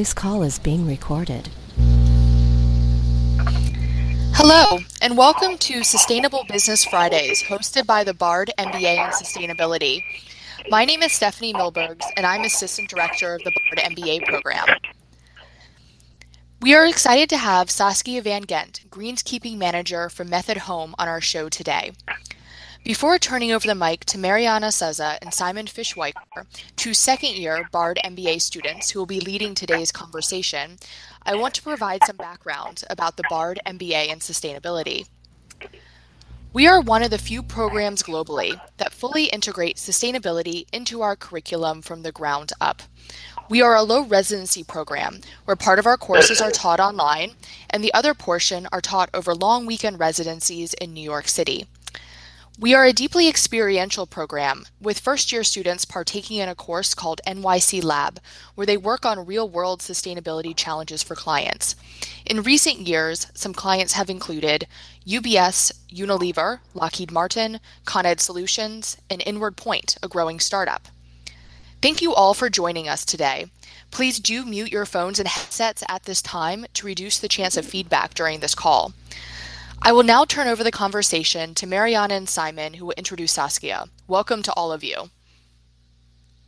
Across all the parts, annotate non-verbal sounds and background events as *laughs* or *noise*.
This call is being recorded. Hello, and welcome to Sustainable Business Fridays, hosted by the BARD MBA in Sustainability. My name is Stephanie Milbergs, and I'm Assistant Director of the BARD MBA program. We are excited to have Saskia van Gendt, Greenskeeping Manager for Method Home, on our show today. Before turning over the mic to Mariana Souza and Simon Fishweiker, two second year BARD MBA students who will be leading today's conversation, I want to provide some background about the BARD MBA and sustainability. We are one of the few programs globally that fully integrate sustainability into our curriculum from the ground up. We are a low residency program where part of our courses are taught online and the other portion are taught over long weekend residencies in New York City. We are a deeply experiential program with first year students partaking in a course called NYC Lab, where they work on real world sustainability challenges for clients. In recent years, some clients have included UBS, Unilever, Lockheed Martin, Con Ed Solutions, and Inward Point, a growing startup. Thank you all for joining us today. Please do mute your phones and headsets at this time to reduce the chance of feedback during this call. I will now turn over the conversation to Mariana and Simon, who will introduce Saskia. Welcome to all of you.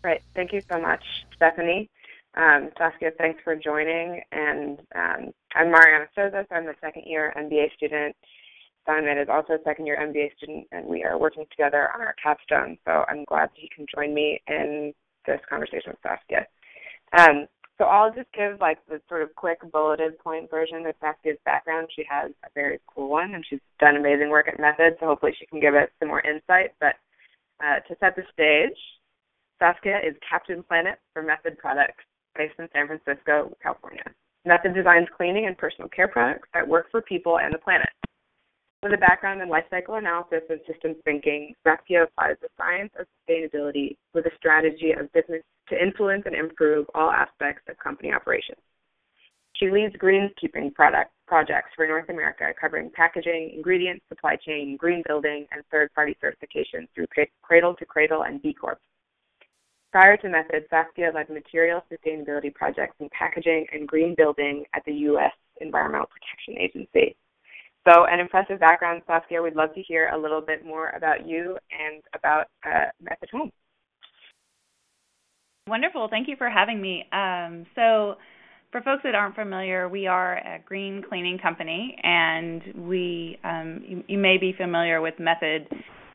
Great. Thank you so much, Stephanie. Um, Saskia, thanks for joining. And um, I'm Mariana Souza, so I'm the second year MBA student. Simon is also a second year MBA student, and we are working together on our capstone. So I'm glad that he can join me in this conversation with Saskia. Um, so I'll just give like the sort of quick bulleted point version of Saskia's background. She has a very cool one, and she's done amazing work at Method. So hopefully she can give us some more insight. But uh, to set the stage, Saskia is Captain Planet for Method Products, based in San Francisco, California. Method designs cleaning and personal care products that work for people and the planet. With a background in life cycle analysis and systems thinking, Saskia applies the science of sustainability with a strategy of business to influence and improve all aspects of company operations. She leads greenskeeping product projects for North America, covering packaging, ingredients, supply chain, green building, and third-party certifications through Cradle to Cradle and B Corp. Prior to Method, Saskia led material sustainability projects in packaging and green building at the U.S. Environmental Protection Agency. So, an impressive background, Saskia. We'd love to hear a little bit more about you and about uh, Method Home. Wonderful. Thank you for having me. Um, so, for folks that aren't familiar, we are a green cleaning company, and we um, you, you, may be familiar with Method.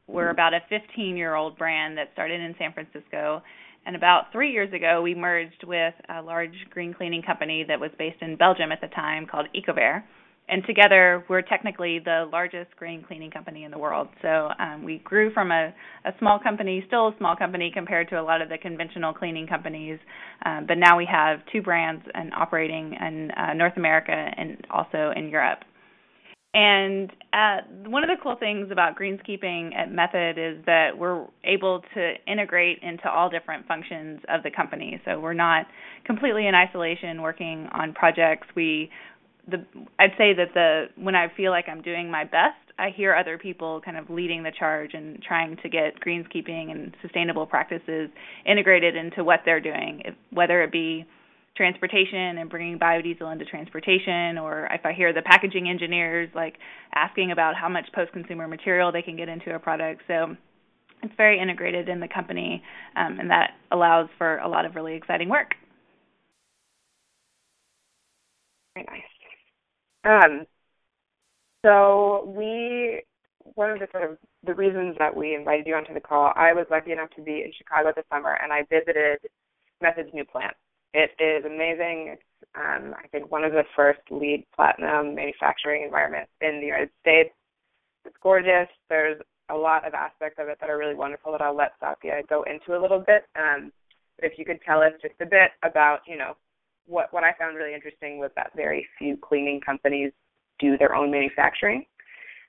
We're about a 15 year old brand that started in San Francisco. And about three years ago, we merged with a large green cleaning company that was based in Belgium at the time called Ecover and together we're technically the largest green cleaning company in the world. So um, we grew from a, a, small company, still a small company compared to a lot of the conventional cleaning companies, um, but now we have two brands and operating in uh, North America and also in Europe. And uh, one of the cool things about greenskeeping at Method is that we're able to integrate into all different functions of the company. So we're not completely in isolation working on projects. We the I'd say that the when I feel like I'm doing my best, I hear other people kind of leading the charge and trying to get greenskeeping and sustainable practices integrated into what they're doing, if, whether it be transportation and bringing biodiesel into transportation or if I hear the packaging engineers like asking about how much post-consumer material they can get into a product. So it's very integrated in the company um, and that allows for a lot of really exciting work. Very nice. Um, so we, one of the sort of the reasons that we invited you onto the call, I was lucky enough to be in Chicago this summer, and I visited Method's new plant. It is amazing. It's, um, I think, one of the first LEED platinum manufacturing environments in the United States. It's gorgeous. There's a lot of aspects of it that are really wonderful that I'll let Saskia go into a little bit. Um, but if you could tell us just a bit about, you know, what what I found really interesting was that very few cleaning companies do their own manufacturing.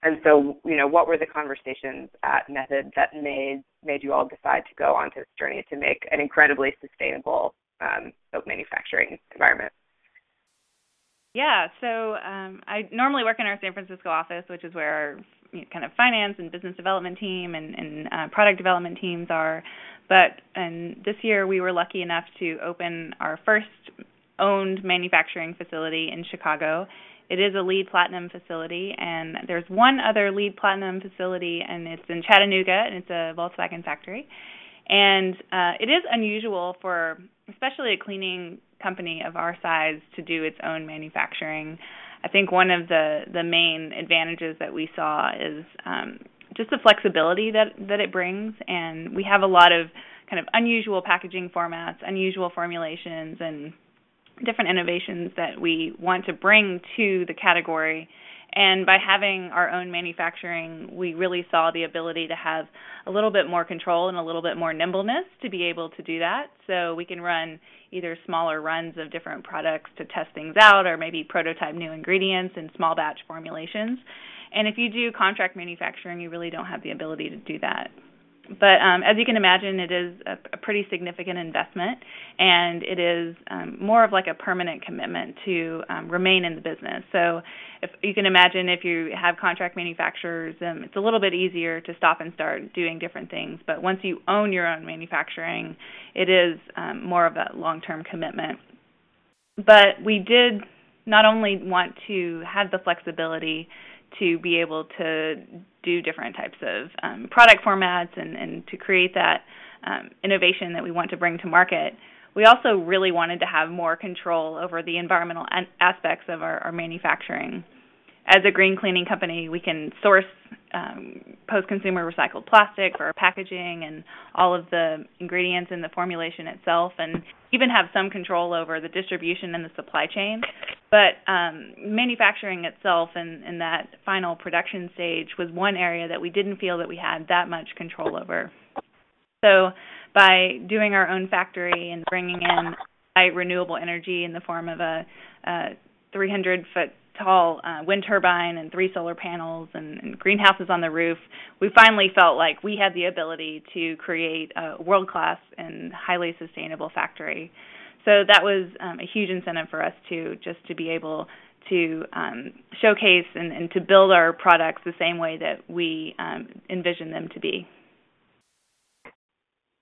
And so, you know, what were the conversations at Method that made made you all decide to go on this journey to make an incredibly sustainable um, soap manufacturing environment? Yeah, so um, I normally work in our San Francisco office, which is where our you know, kind of finance and business development team and, and uh, product development teams are. But and this year we were lucky enough to open our first owned manufacturing facility in Chicago. It is a LEED platinum facility, and there's one other LEED platinum facility, and it's in Chattanooga, and it's a Volkswagen factory. And uh, it is unusual for, especially a cleaning company of our size, to do its own manufacturing. I think one of the the main advantages that we saw is um, just the flexibility that that it brings, and we have a lot of kind of unusual packaging formats, unusual formulations, and different innovations that we want to bring to the category. And by having our own manufacturing, we really saw the ability to have a little bit more control and a little bit more nimbleness to be able to do that. So we can run either smaller runs of different products to test things out or maybe prototype new ingredients in small batch formulations. And if you do contract manufacturing, you really don't have the ability to do that. But um, as you can imagine, it is a, a, pretty significant investment, and it is um, more of like a permanent commitment to um, remain in the business. So, if you can imagine, if you have contract manufacturers, um, it's a little bit easier to stop and start doing different things. But once you own your own manufacturing, it is um, more of a long-term commitment. But we did not only want to have the flexibility to be able to do different types of um, product formats and, and to create that um, innovation that we want to bring to market. We also really wanted to have more control over the environmental an- aspects of our, our manufacturing as a green cleaning company, we can source um, post-consumer recycled plastic for our packaging and all of the ingredients in the formulation itself, and even have some control over the distribution and the supply chain. But um, manufacturing itself and, and that final production stage was one area that we didn't feel that we had that much control over. So by doing our own factory and bringing in renewable energy in the form of a, a 300 foot tall uh, wind turbine and three solar panels and, and, greenhouses on the roof, we finally felt like we had the ability to create a world class and highly sustainable factory. So that was um, a huge incentive for us to just to be able to um, showcase and, and, to build our products the same way that we um, envision them to be.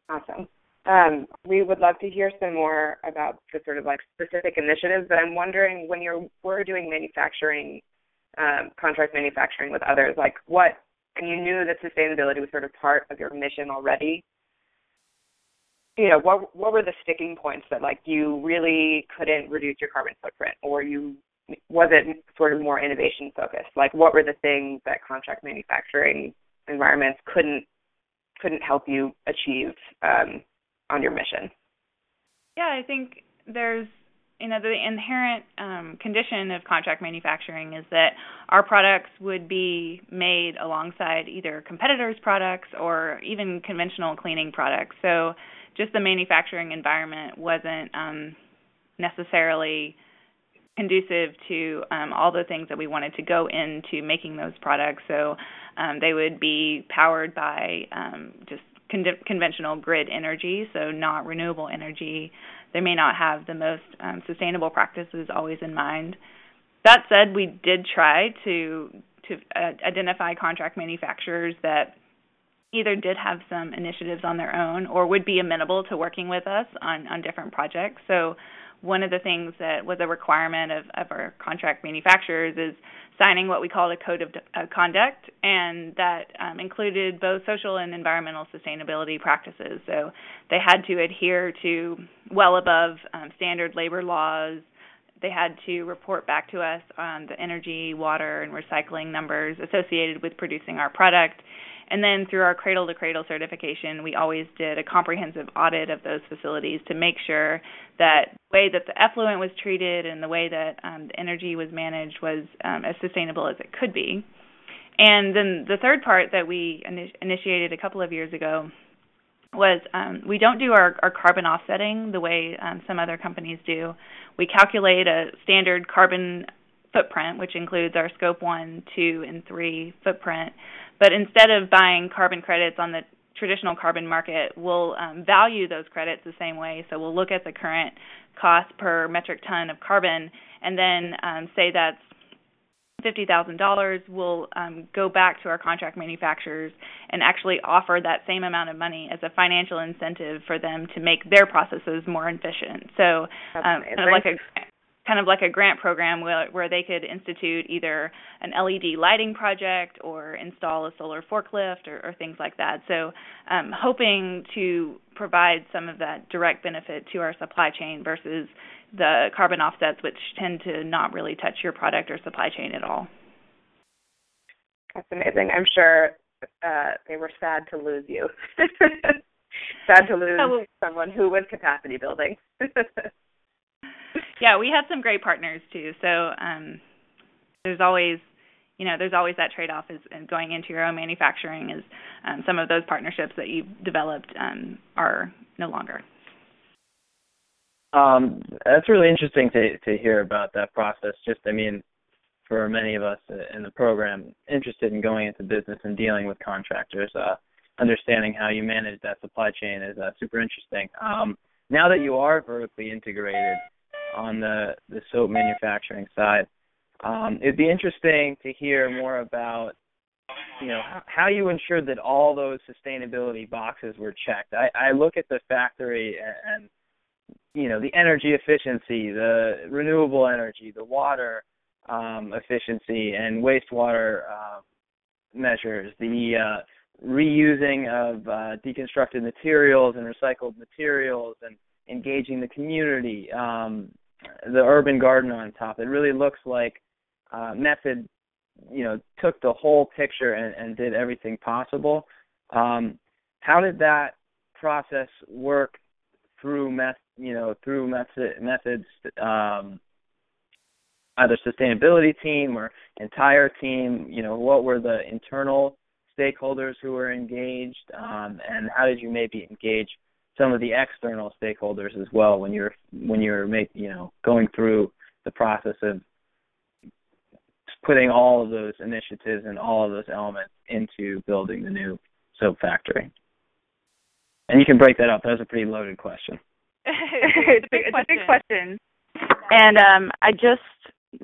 Awesome. Um, we would love to hear some more about the sort of like specific initiatives, but I'm wondering when you're we're doing manufacturing, um, contract manufacturing with others, like what, and you knew that sustainability was sort of part of your mission already. You know, what what were the sticking points that like you really couldn't reduce your carbon footprint, or you was it sort of more innovation focused? Like, what were the things that contract manufacturing environments couldn't couldn't help you achieve um, on your mission? Yeah, I think there's you know the inherent um, condition of contract manufacturing is that our products would be made alongside either competitors' products or even conventional cleaning products. So just the manufacturing environment wasn't um, necessarily conducive to um, all the things that we wanted to go into making those products. So um, they would be powered by um, just con- conventional grid energy, so not renewable energy. They may not have the most um, sustainable practices always in mind. That said, we did try to to uh, identify contract manufacturers that either did have some initiatives on their own or would be amenable to working with us on, on different projects. So one of the things that was a requirement of, of our contract manufacturers is signing what we call a code of uh, conduct, and that um, included both social and environmental sustainability practices. So they had to adhere to well above um, standard labor laws. They had to report back to us on the energy, water, and recycling numbers associated with producing our product. And then through our cradle to cradle certification, we always did a comprehensive audit of those facilities to make sure that the way that the effluent was treated and the way that um, the energy was managed was um, as sustainable as it could be. And then the third part that we initiated a couple of years ago was um, we don't do our, our carbon offsetting the way um, some other companies do. We calculate a standard carbon footprint, which includes our scope one, two, and three footprint. But instead of buying carbon credits on the traditional carbon market, we'll um, value those credits the same way. So we'll look at the current cost per metric ton of carbon and then um, say that's $150,000, we'll um, go back to our contract manufacturers and actually offer that same amount of money as a financial incentive for them to make their processes more efficient. So, um, kind of like a kind of like a grant program where, where they could institute either an LED lighting project or install a solar forklift or, or things like that. So, um, hoping to provide some of that direct benefit to our supply chain versus the carbon offsets, which tend to not really touch your product or supply chain at all. That's amazing. I'm sure uh, they were sad to lose you. *laughs* sad to lose oh. someone who was capacity building. *laughs* yeah, we had some great partners too. So um, there's always, you know, there's always that trade-off is going into your own manufacturing. Is um, some of those partnerships that you've developed um, are no longer. Um, that's really interesting to to hear about that process. Just, I mean, for many of us in the program interested in going into business and dealing with contractors, uh, understanding how you manage that supply chain is uh, super interesting. Um, now that you are vertically integrated, on the the soap manufacturing side. Um, it'd be interesting to hear more about you know how you ensured that all those sustainability boxes were checked. I, I look at the factory and, and you know the energy efficiency, the renewable energy, the water um, efficiency, and wastewater uh, measures, the uh, reusing of uh, deconstructed materials and recycled materials, and engaging the community, um, the urban garden on top. It really looks like uh, Method, you know, took the whole picture and, and did everything possible. Um, how did that process work through meth, you know, through method methods, um, either sustainability team or entire team? You know, what were the internal stakeholders who were engaged, um, and how did you maybe engage some of the external stakeholders as well when you're when you're make you know going through the process of putting all of those initiatives and all of those elements into building the new soap factory. And you can break that up. That was a pretty loaded question. It's, a big, it's a big question. And um, I just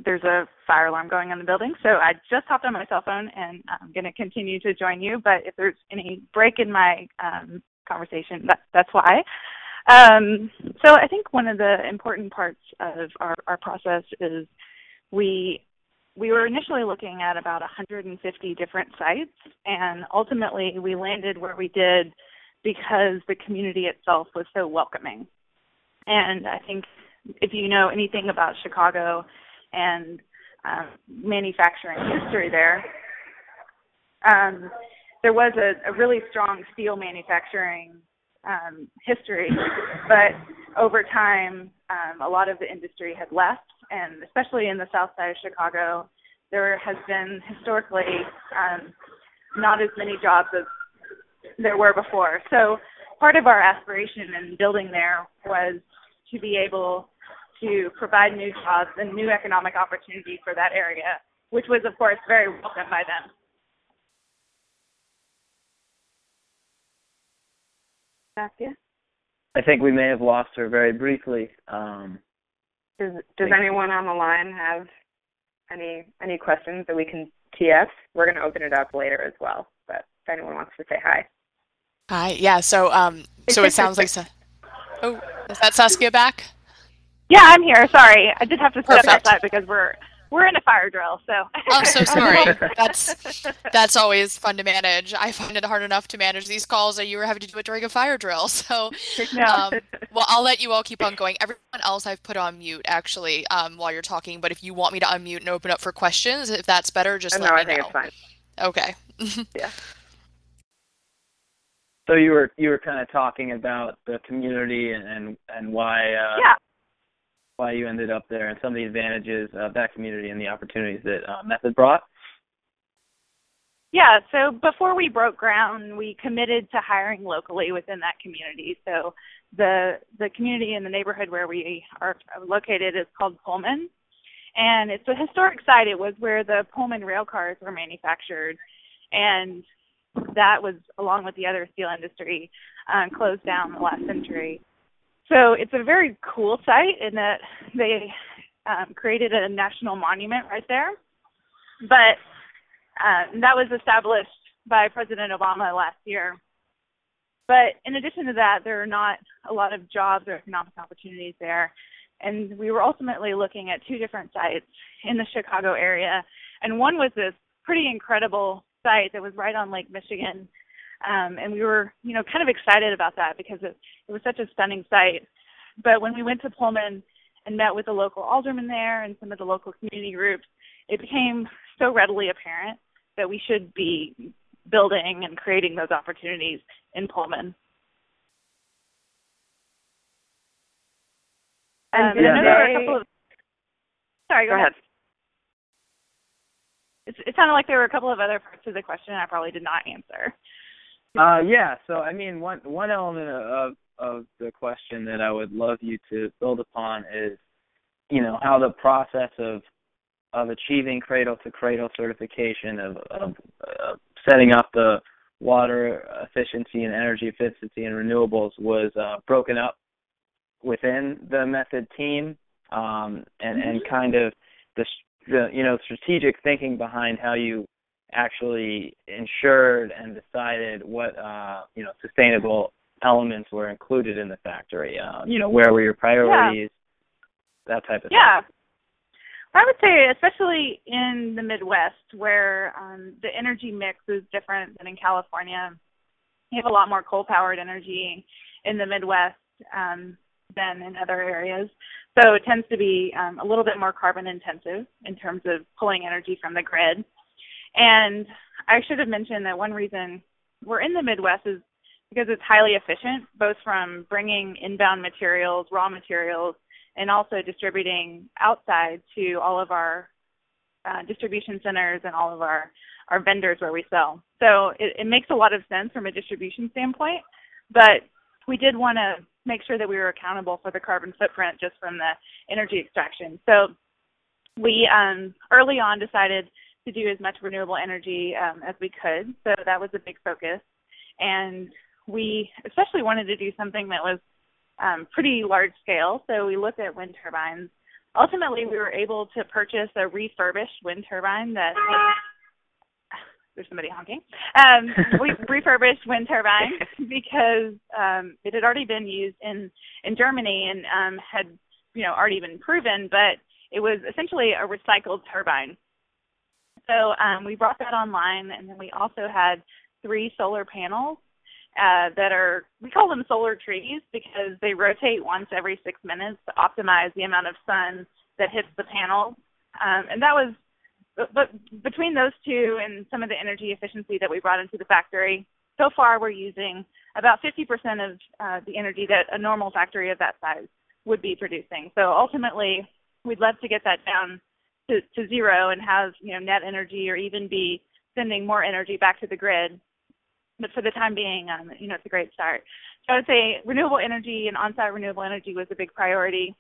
there's a fire alarm going on the building, so I just hopped on my cell phone and I'm going to continue to join you. But if there's any break in my um, conversation. That, that's why. Um, so I think one of the important parts of our, our process is we we were initially looking at about 150 different sites, and ultimately we landed where we did because the community itself was so welcoming. And I think if you know anything about Chicago and um, manufacturing history there, um, there was a, a really strong steel manufacturing um, history, but over time, um, a lot of the industry had left, and especially in the south side of Chicago, there has been historically um, not as many jobs as there were before. So part of our aspiration in building there was to be able to provide new jobs and new economic opportunity for that area, which was of course very welcome by them. Saskia? I think we may have lost her very briefly. Um, does Does anyone on the line have any any questions that we can TS? We're going to open it up later as well, but if anyone wants to say hi. Hi. Yeah. So um. So it sounds like. Oh, is that Saskia back? Yeah, I'm here. Sorry, I did have to step outside because we're we're in a fire drill, so. I'm so *laughs* sorry. *laughs* that's that's always fun to manage. I find it hard enough to manage these calls, that you were having to do it during a fire drill. *laughs* So, no. um, well, I'll let you all keep on going. Everyone else I've put on mute actually um, while you're talking. But if you want me to unmute and open up for questions, if that's better, just no, let me know. I think it's fine. Okay. yeah. So you were you were kind of talking about the community and and, and why uh, yeah why you ended up there and some of the advantages of that community and the opportunities that uh, Method brought? Yeah, so before we broke ground, we committed to hiring locally within that community. So the the community in the neighborhood where we are located is called Pullman, and it's a historic site. It was where the Pullman rail cars were manufactured, and that was along with the other steel industry um, closed down the last century. So it's a very cool site in that they um, created a national monument right there. but uh, that was established by President Obama last year. But in addition to that, there are not a lot of jobs or economic opportunities there. And we were ultimately looking at two different sites in the Chicago area. And one was this pretty incredible site that was right on Lake Michigan. Um, and we were, you know, kind of excited about that because it, it was such a stunning site. But when we went to Pullman and met with the local alderman there and some of the local community groups, it became so readily apparent that we should be building and creating those opportunities in Pullman. Um, and know there couple of. Sorry, go, Go ahead. ahead. It sounded like there were a couple of other parts of the question I probably did not answer. Uh, yeah. So I mean, one one element of of the question that I would love you to build upon is, you know, how the process of of achieving cradle to cradle certification of of uh, setting up the water efficiency and energy efficiency and renewables was uh, broken up within the method team um, and and kind of the the you know strategic thinking behind how you actually ensured and decided what uh, you know sustainable elements were included in the factory. Uh, you know, where were your priorities? That type of Yeah. I would say, especially in the Midwest, where um, the energy mix is different than in California. You have a lot more coal-powered energy in the Midwest um, than in other areas, so it tends to be um, a little bit more carbon intensive in terms of pulling energy from the grid. And I should have mentioned that one reason we're in the Midwest is because it's highly efficient, both from bringing inbound materials, raw materials, and also distributing outside to all of our uh, distribution centers and all of our, our vendors where we sell. So it, it makes a lot of sense from a distribution standpoint, but we did want to make sure that we were accountable for the carbon footprint just from the energy extraction. So we um, early on decided to do as much renewable energy um, as we could. So that was a big focus. And we especially wanted to do something that was um, pretty large scale. So we looked at wind turbines. Ultimately, we were able to purchase a refurbished wind turbine that there's somebody honking. Um, *laughs* we refurbished wind turbines because um, it had already been used in in Germany and um, had you know already been proven, but it was essentially a recycled turbine. So um, we brought that online, and then we also had three solar panels uh, that are we call them solar trees because they rotate once every six minutes to optimize the amount of sun that hits the panel. Um, and that was, but, between those two and some of the energy efficiency that we brought into the factory, so far we're using about 50% of uh, the energy that a normal factory of that size would be producing. So ultimately, we'd love to get that down to, to zero and have you know net energy or even be sending more energy back to the grid but for the time being, um, you know, it's a great start. So I would say renewable energy and on-site renewable energy was a big priority.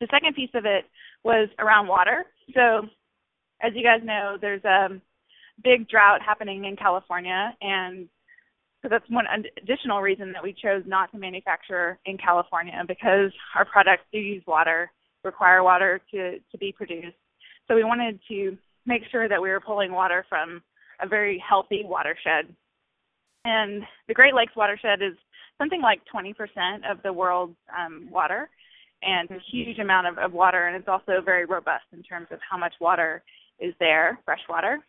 The second piece of it was around water. So as you guys know, there's a big drought happening in California, and so that's one additional reason that we chose not to manufacture in California because our products do use water, require water to, to be produced. So we wanted to make sure that we were pulling water from a very healthy watershed and the Great Lakes watershed is something like 20% of the world's um, water, and a huge amount of, of water, and it's also very robust in terms of how much water is there, fresh water.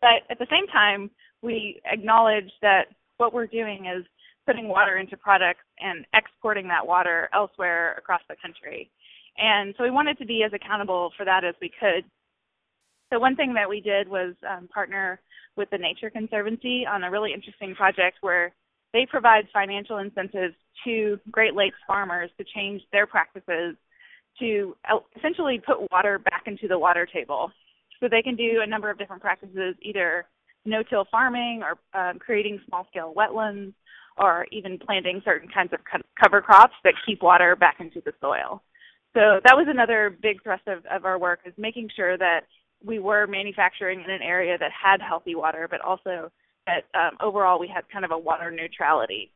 But at the same time, we acknowledge that what we're doing is putting water into products and exporting that water elsewhere across the country. And so we wanted to be as accountable for that as we could. So one thing that we did was um, partner with the Nature Conservancy on a really interesting project where they provide financial incentives to Great Lakes farmers to change their practices to essentially put water back into the water table. So they can do a number of different practices, either no-till farming or um, creating small-scale wetlands or even planting certain kinds of cover crops that keep water back into the soil. So that was another big thrust of, of our work is making sure that we were manufacturing in an area that had healthy water, but also that um, overall we had kind of a water neutrality.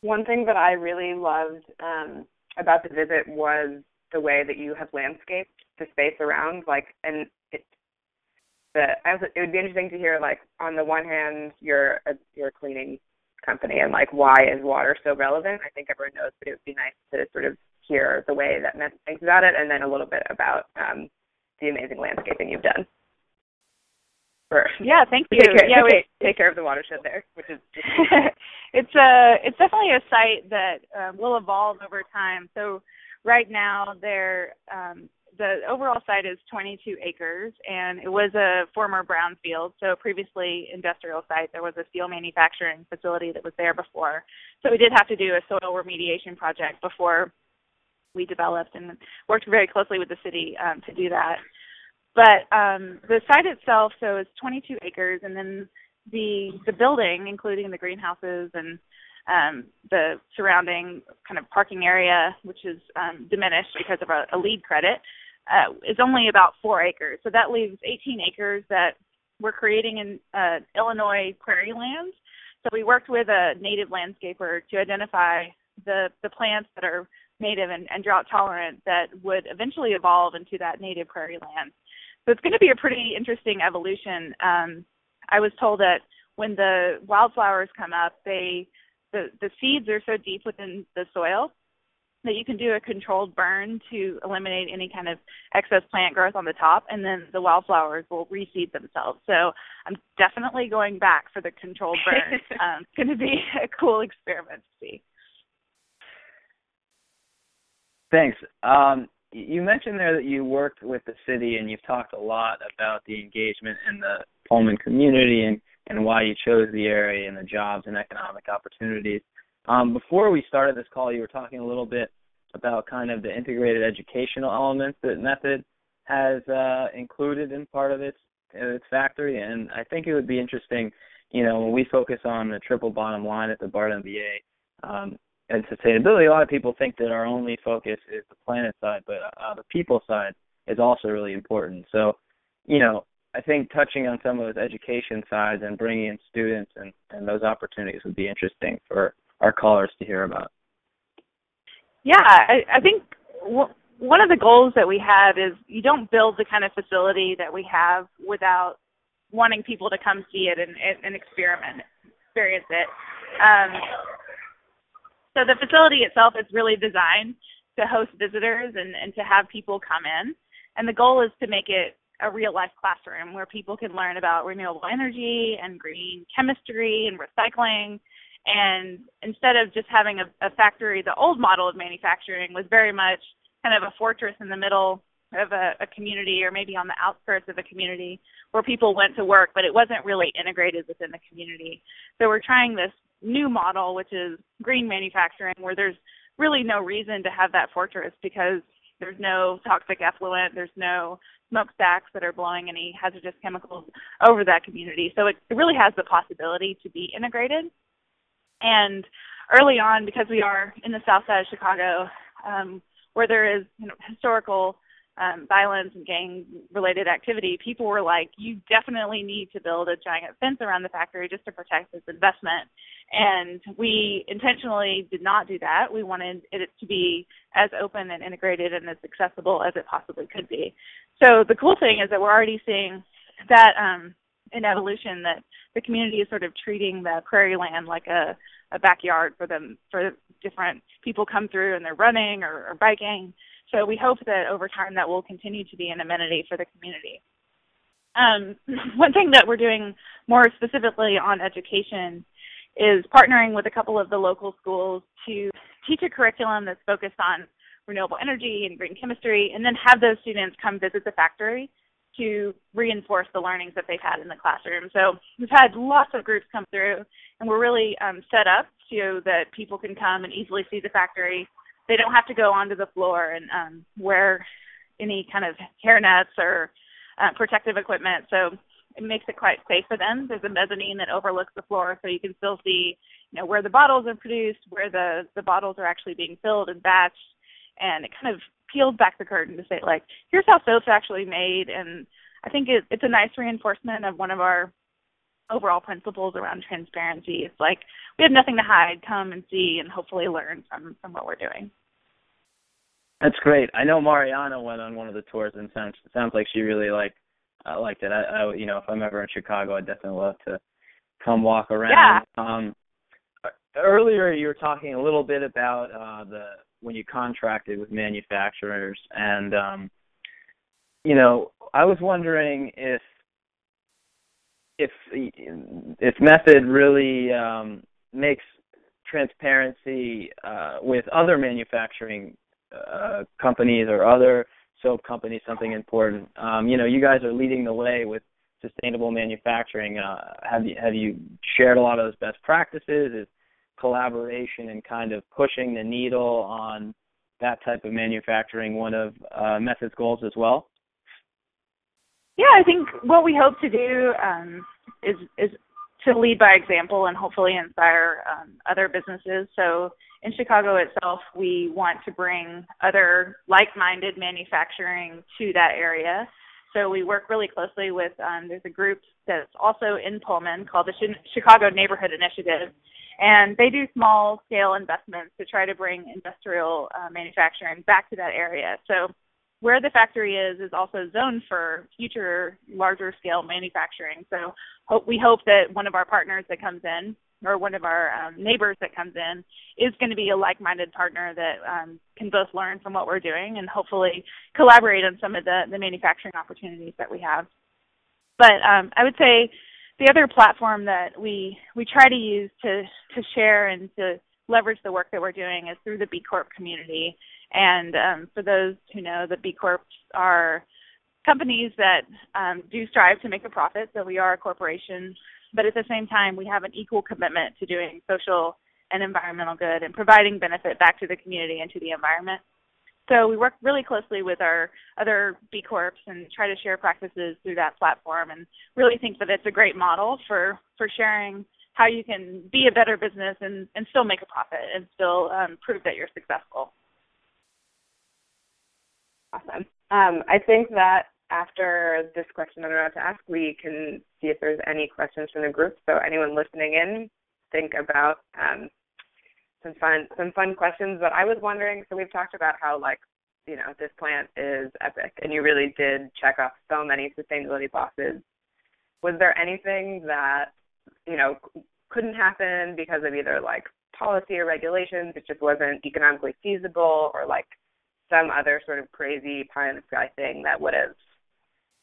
One thing that I really loved um, about the visit was the way that you have landscaped the space around, like, and it. The, I was, it would be interesting to hear, like, on the one hand, you're a, you're a cleaning company, and like, why is water so relevant? I think everyone knows, but it would be nice to sort of hear the way that Meth thinks about it, and then a little bit about um, the amazing landscaping you've done. For, yeah, thank you. Take care, yeah, take, we, take care of the watershed there, which is. *laughs* it's a it's definitely a site that um, will evolve over time. So right now, there um, the overall site is 22 acres, and it was a former brownfield. So previously industrial site, there was a steel manufacturing facility that was there before. So we did have to do a soil remediation project before we developed, and worked very closely with the city um, to do that. But um, the site itself, so it's 22 acres, and then the the building, including the greenhouses and um, the surrounding kind of parking area, which is um, diminished because of a, a LEED credit, uh, is only about four acres. So that leaves 18 acres that we're creating in uh, Illinois prairie lands. So we worked with a native landscaper to identify the the plants that are native and, and drought tolerant that would eventually evolve into that native prairie land. So it's going to be a pretty interesting evolution. Um, I was told that when the wildflowers come up, they the the seeds are so deep within the soil that you can do a controlled burn to eliminate any kind of excess plant growth on the top, and then the wildflowers will reseed themselves. So I'm definitely going back for the controlled burn. *laughs* um, it's going to be *laughs* a cool experiment to see. Thanks. Um, you mentioned there that you worked with the city and you've talked a lot about the engagement in the Pullman community and, and why you chose the area and the jobs and economic opportunities. Um, before we started this call, you were talking a little bit about kind of the integrated educational elements that Method has uh, included in part of its its factory, and I think it would be interesting, you know, when we focus on the triple bottom line at the Bard MBA, um, and sustainability, a lot of people think that our only focus is the planet side, but uh, the people side is also really important. So, you know, I think touching on some of those education sides and bringing in students and, and those opportunities would be interesting for our callers to hear about. Yeah, I, I think w- one of the goals that we have is you don't build the kind of facility that we have without wanting people to come see it and, and experiment, experience it. Um, so the facility itself is really designed to host visitors and, and to have people come in. And the goal is to make it a real life classroom where people can learn about renewable energy and green chemistry and recycling. And instead of just having a, a factory, the old model of manufacturing was very much kind of a fortress in the middle of a, a community or maybe on the outskirts of a community where people went to work, but it wasn't really integrated within the community. So we're trying this new model, which is green manufacturing, where there's really no reason to have that fortress because there's no toxic effluent, there's no smokestacks that are blowing any hazardous chemicals over that community. So it, it really has the possibility to be integrated. And early on, because we are in the south side of Chicago, um, where there is you know, historical um, violence and gang related activity, people were like, you definitely need to build a giant fence around the factory just to protect this investment. And we intentionally did not do that. We wanted it to be as open and integrated and as accessible as it possibly could be. So the cool thing is that we're already seeing that um, in evolution that the community is sort of treating the prairie land like a, a backyard for them for different people come through and they're running or, or biking so we hope that over time that will continue to be an amenity for the community. Um, *laughs* one thing that we're doing more specifically on education is partnering with a couple of the local schools to teach a curriculum that's focused on renewable energy and green chemistry, and then have those students come visit the factory to reinforce the learnings that they've had in the classroom. So we've had lots of groups come through, and we're really um, set up so that people can come and easily see the factory they don't have to go onto the floor and um, wear any kind of hair nets or uh, protective equipment. So it makes it quite safe for them. There's a mezzanine that overlooks the floor, so you can still see, you know, where the bottles are produced, where the the bottles are actually being filled and batched, and it kind of peels back the curtain to say, like, here's how soap's actually made. And I think it, it's a nice reinforcement of one of our overall principles around transparency. It's like we have nothing to hide. Come and see, and hopefully learn from from what we're doing. That's great. I know Mariana went on one of the tours and sounds sounds like she really liked uh, liked it. I, I you know if I'm ever in Chicago, I'd definitely love to come walk around. Yeah. Um, earlier you were talking a little bit about uh, the when you contracted with manufacturers, and um, you know I was wondering if if if method really um, makes transparency uh, with other manufacturing uh, companies or other soap companies something important. Um, you know, you guys are leading the way with sustainable manufacturing. Uh, have you have you shared a lot of those best practices? Is collaboration and kind of pushing the needle on that type of manufacturing one of uh, Method's goals as well? Yeah, I think what we hope to do um, is is to lead by example and hopefully inspire um, other businesses. So in Chicago itself, we want to bring other like-minded manufacturing to that area. So we work really closely with um, there's a group that's also in Pullman called the Chicago Neighborhood Initiative, and they do small scale investments to try to bring industrial uh, manufacturing back to that area. So where the factory is is also zoned for future larger scale manufacturing. So hope, we hope that one of our partners that comes in or one of our um, neighbors that comes in is going to be a like-minded partner that um, can both learn from what we're doing and hopefully collaborate on some of the, the manufacturing opportunities that we have. But um, I would say the other platform that we we try to use to to share and to leverage the work that we're doing is through the B Corp community. And um, for those who know, the B Corps are companies that um, do strive to make a profit. So we are a corporation, but at the same time, we have an equal commitment to doing social and environmental good and providing benefit back to the community and to the environment. So we work really closely with our other B Corps and try to share practices through that platform and really think that it's a great model for, for sharing how you can be a better business and, and still make a profit and still um, prove that you're successful. Awesome. Um, I think that after this question I'm about to ask, we can see if there's any questions from the group. So anyone listening in, think about um, some fun some fun questions. But I was wondering, so we've talked about how like you know this plant is epic, and you really did check off so many sustainability boxes. Was there anything that you know couldn't happen because of either like policy or regulations? It just wasn't economically feasible, or like some other sort of crazy pie in the sky thing that would have,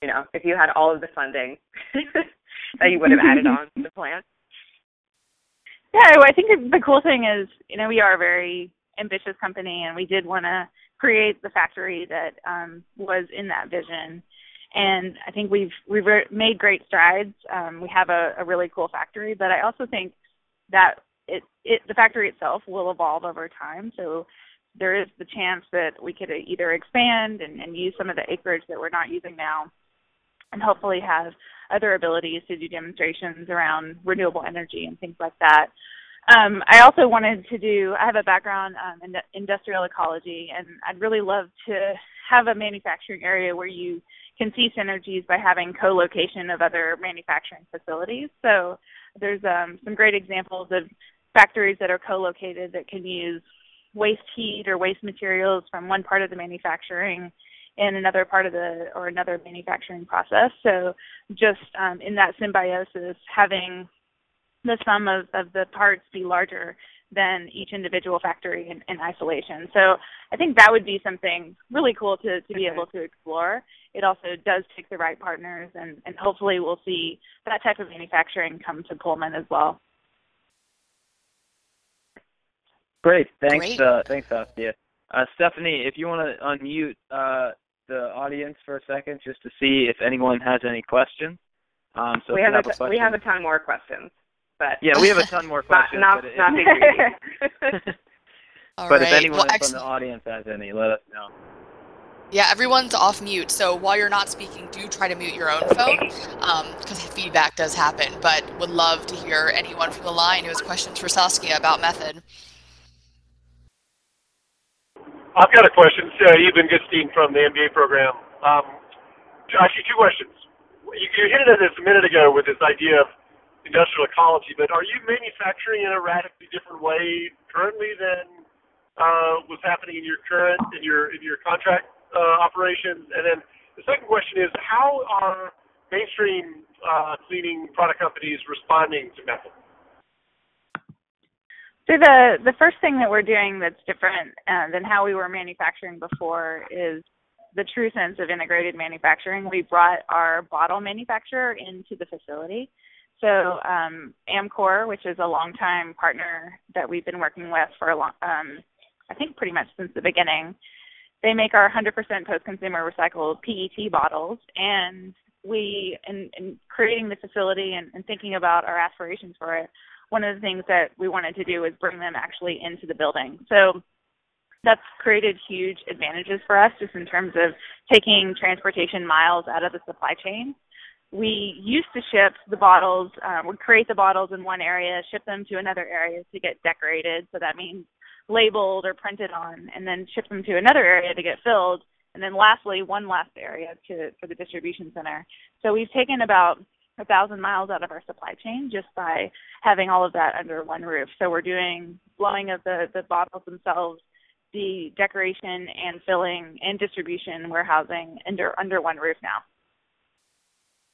you know, if you had all of the funding *laughs* that you would have added *laughs* on to the plan. Yeah, I think the cool thing is, you know, we are a very ambitious company, and we did want to create the factory that um, was in that vision. And I think we've we've made great strides. Um, we have a, a really cool factory, but I also think that it, it the factory itself will evolve over time. So there is the chance that we could either expand and, and use some of the acreage that we're not using now and hopefully have other abilities to do demonstrations around renewable energy and things like that. Um, I also wanted to do, I have a background um, in industrial ecology, and I'd really love to have a manufacturing area where you can see synergies by having co-location of other manufacturing facilities. So there's um, some great examples of factories that are co-located that can use waste heat or waste materials from one part of the manufacturing in another part of the or another manufacturing process. So just um, in that symbiosis, having the sum of, of the parts be larger than each individual factory in, in, isolation. So I think that would be something really cool to, to be able to explore. It also does take the right partners, and, and hopefully we'll see that type of manufacturing come to Pullman as well. Great. Thanks, Great. Uh, thanks, Saskia. Uh, Stephanie, if you want to unmute uh, the audience for a second, just to see if anyone has any questions. Um, so we have, a have a t- we have a ton more questions, but yeah, we have a ton more *laughs* questions. not but if- not being greedy. *laughs* All but if anyone well, from the audience has any, let us know. yeah, everyone's off mute. So while you're not speaking, do try to mute your own phone because feedback does happen. But would love to hear anyone from the line who has questions for Saskia about method. I've got a question. It's, uh, Eben Goodstein from the MBA program. Um, actually, two questions. You, you hinted at this a minute ago with this idea of industrial ecology, but are you manufacturing in a radically different way currently than uh, was happening in your current in your in your contract uh, operations? And then the second question is, how are mainstream uh, cleaning product companies responding to Method? So the the first thing that we're doing that's different uh, than how we were manufacturing before is the true sense of integrated manufacturing. We brought our bottle manufacturer into the facility. So um, Amcor, which is a longtime partner that we've been working with for a long, um, I think pretty much since the beginning, they make our 100% post-consumer recycled PET bottles, and we, in, in creating the facility and, and thinking about our aspirations for it, one of the things that we wanted to do was bring them actually into the building. So that's created huge advantages for us just in terms of taking transportation miles out of the supply chain. We used to ship the bottles, uh, would create the bottles in one area, ship them to another area to get decorated. So that means labeled or printed on, and then ship them to another area to get filled. And then lastly, one last area to for the distribution center. So we've taken about a thousand miles out of our supply chain just by having all of that under one roof. So we're doing blowing of the the bottles themselves, the decoration and filling and distribution warehousing under under one roof now.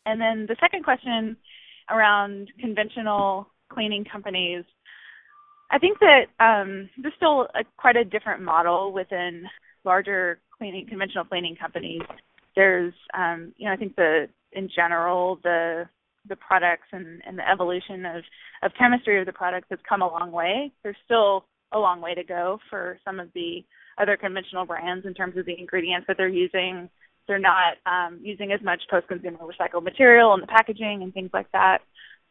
And then the second question around conventional cleaning companies, I think that um, there's still a, quite a different model within larger cleaning conventional cleaning companies. There's, um, you know, I think the in general the the products and, and the evolution of, of chemistry of the products has come a long way. There's still a long way to go for some of the other conventional brands in terms of the ingredients that they're using. They're not um, using as much post-consumer recycled material in the packaging and things like that.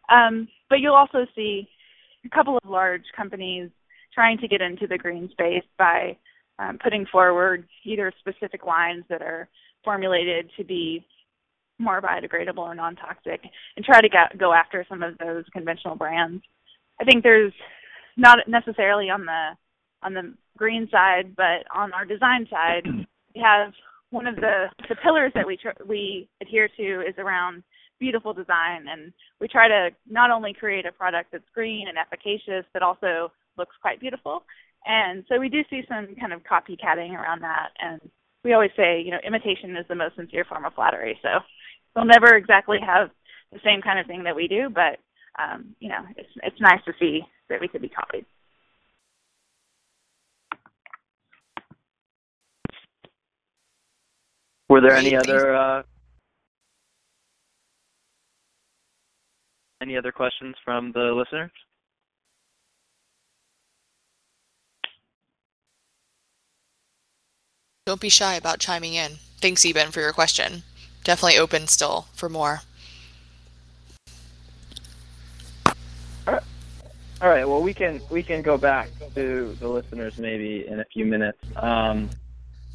Um, but you'll also see a couple of large companies trying to get into the green space by um, putting forward either specific lines that are formulated to be more biodegradable or non-toxic and try to get, go after some of those conventional brands. I think there's not necessarily on the on the green side, but on our design side, *clears throat* we have one of the the pillars that we tr- we adhere to is around beautiful design, and we try to not only create a product that's green and efficacious, but also looks quite beautiful. And so we do see some kind of copycatting around that, and we always say, you know, imitation is the most sincere form of flattery. So they'll never exactly have the same kind of thing that we do, but um, you know, it's it's nice to see that we could be copied. Were there any other uh, any other questions from the listeners? Don't be shy about chiming in. Thanks, Eben, for your question. Definitely open still for more. All right. Well, we can we can go back to the listeners maybe in a few minutes. Um,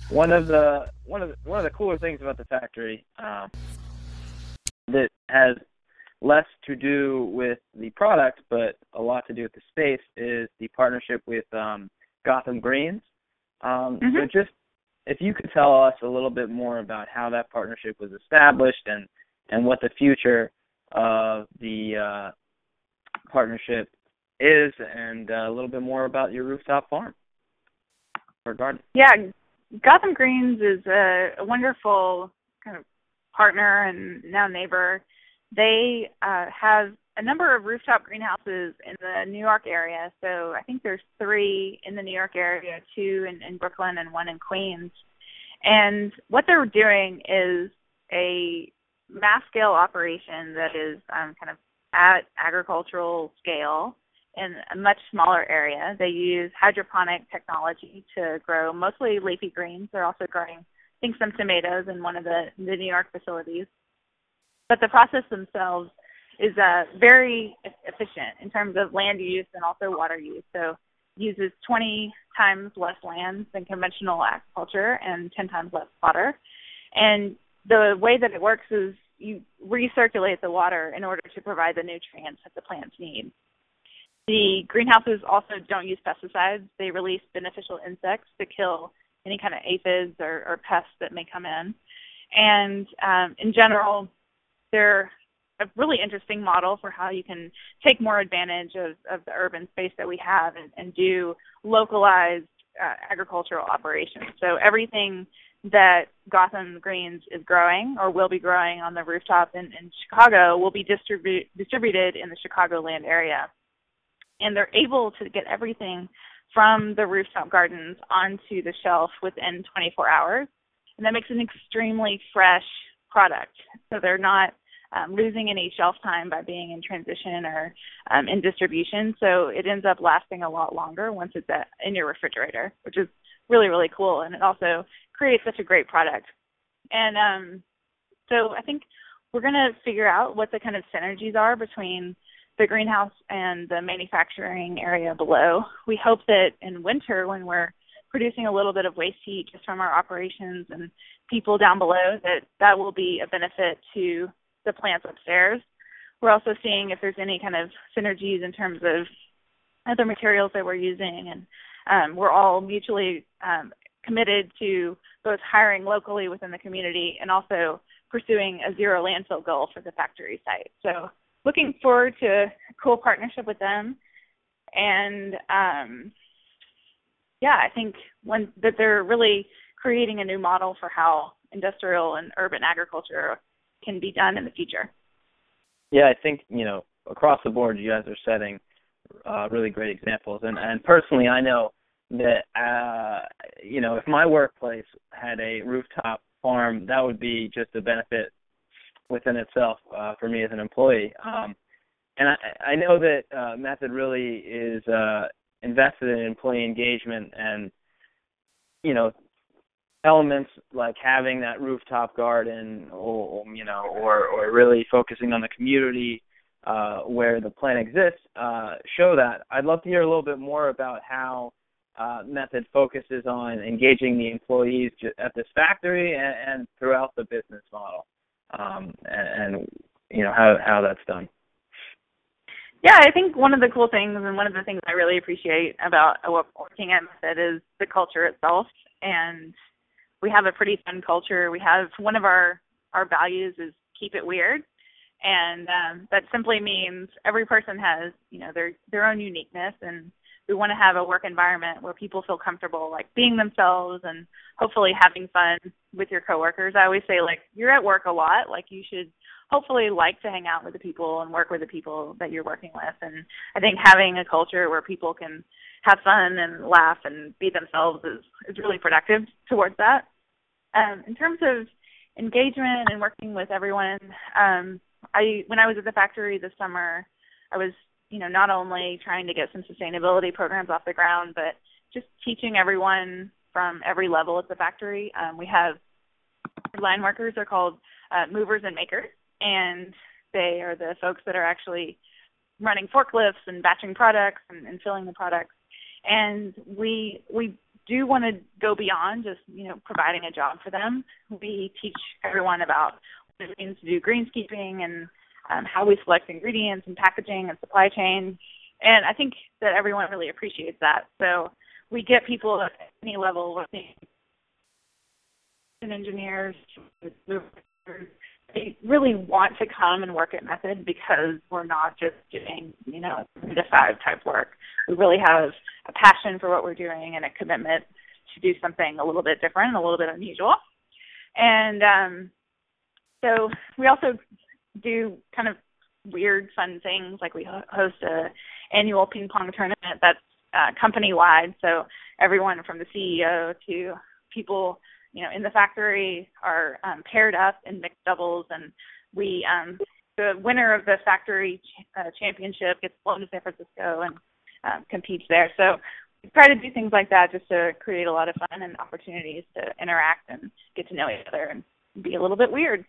one of the one of the, one of the cooler things about the factory um, that has less to do with the product, but a lot to do with the space, is the partnership with um, Gotham Greens. Um, mm-hmm. So, just if you could tell us a little bit more about how that partnership was established and and what the future of the uh, partnership is and uh, a little bit more about your rooftop farm or garden. Yeah, Gotham Greens is a, a wonderful kind of partner and now neighbor. They uh, have a number of rooftop greenhouses in the New York area. So I think there's three in the New York area, two in, in Brooklyn and one in Queens. And what they're doing is a mass scale operation that is um, kind of at agricultural scale in a much smaller area. They use hydroponic technology to grow mostly leafy greens. They're also growing, I think, some tomatoes in one of the, the New York facilities. But the process themselves is uh, very efficient in terms of land use and also water use. So uses 20 times less land than conventional agriculture and 10 times less water. And the way that it works is you recirculate the water in order to provide the nutrients that the plants need. The greenhouses also don't use pesticides. They release beneficial insects to kill any kind of aphids or, or pests that may come in. And um, in general, they're a really interesting model for how you can take more advantage of, of the urban space that we have and, and do localized uh, agricultural operations. So everything that Gotham Greens is growing or will be growing on the rooftop in, in Chicago will be distribu- distributed in the Chicagoland area. And they're able to get everything from the rooftop gardens onto the shelf within 24 hours. And that makes an extremely fresh product. So they're not um, losing any shelf time by being in transition or um, in distribution. So it ends up lasting a lot longer once it's at, in your refrigerator, which is really, really cool. And it also creates such a great product. And um, so I think we're going to figure out what the kind of synergies are between the greenhouse and the manufacturing area below. We hope that in winter, when we're producing a little bit of waste heat just from our operations and people down below, that that will be a benefit to the plants upstairs. We're also seeing if there's any kind of synergies in terms of other materials that we're using, and um, we're all mutually um, committed to both hiring locally within the community and also pursuing a zero landfill goal for the factory site. So looking forward to a cool partnership with them, and um, yeah, I think when that they're really creating a new model for how industrial and urban agriculture can be done in the future. Yeah, I think you know across the board, you guys are setting uh, really great examples, and and personally, I know that uh, you know if my workplace had a rooftop farm, that would be just a benefit within itself uh, for me as an employee. Um, and I, I know that uh, Method really is uh, invested in employee engagement and you know elements like having that rooftop garden or you know or or really focusing on the community uh, where the plant exists uh, show that. I'd love to hear a little bit more about how uh, Method focuses on engaging the employees at this factory and, and throughout the business model, um, and, and you know how how that's done. Yeah, I think one of the cool things and one of the things I really appreciate about working at Method is the culture itself and we have a pretty fun culture. We have one of our our values is keep it weird, and um, that simply means every person has you know their their own uniqueness, and we want to have a work environment where people feel comfortable like being themselves and hopefully having fun with your coworkers. I always say like you're at work a lot, like you should hopefully like to hang out with the people and work with the people that you're working with. And I think having a culture where people can have fun and laugh and be themselves is is really productive towards that. Um, in terms of engagement and working with everyone, um, I when I was at the factory this summer, I was you know not only trying to get some sustainability programs off the ground, but just teaching everyone from every level at the factory. Um, we have line workers are called uh, movers and makers, and they are the folks that are actually running forklifts and batching products and, and filling the products. And we we do want to go beyond just you know providing a job for them. We teach everyone about what it means to do greenskeeping and um, how we select ingredients and packaging and supply chain. And I think that everyone really appreciates that. So we get people at any level, working engineers, they really want to come and work at Method because we're not just doing, you know, three to five type work. We really have a passion for what we're doing and a commitment to do something a little bit different, and a little bit unusual. And um, so we also do kind of weird, fun things, like we host a annual ping pong tournament that's uh, company wide. So everyone from the CEO to people you know in the factory are um, paired up in mixed doubles, and we um, the winner of the factory ch- uh, championship gets flown to San Francisco and um, competes there. So we try to do things like that just to create a lot of fun and opportunities to interact and get to know each other and be a little bit weird.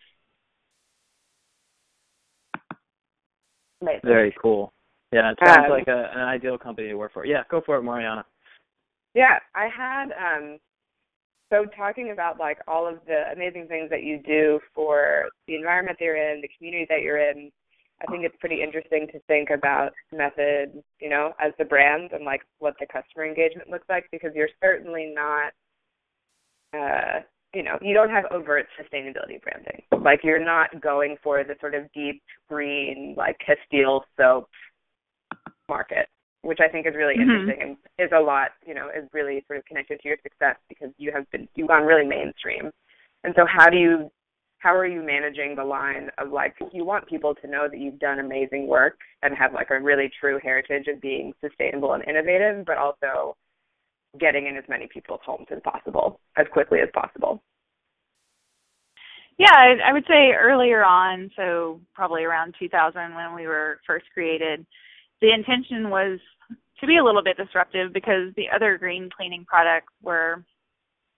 Very cool. Yeah, it sounds um, like a, an ideal company to work for. Yeah, go for it, Mariana. Yeah, I had um so talking about like all of the amazing things that you do for the environment that you're in, the community that you're in, I think it's pretty interesting to think about method, you know, as the brand and like what the customer engagement looks like because you're certainly not uh you know, you don't have overt sustainability branding. Like you're not going for the sort of deep green like Castile soap market. Which I think is really Mhm. interesting and is a lot, you know, is really sort of connected to your success because you have been you've gone really mainstream. And so how do you how are you managing the line of like you want people to know that you've done amazing work and have like a really true heritage of being sustainable and innovative, but also getting in as many people's homes as possible as quickly as possible. Yeah, I, I would say earlier on, so probably around 2000 when we were first created, the intention was to be a little bit disruptive because the other green cleaning products were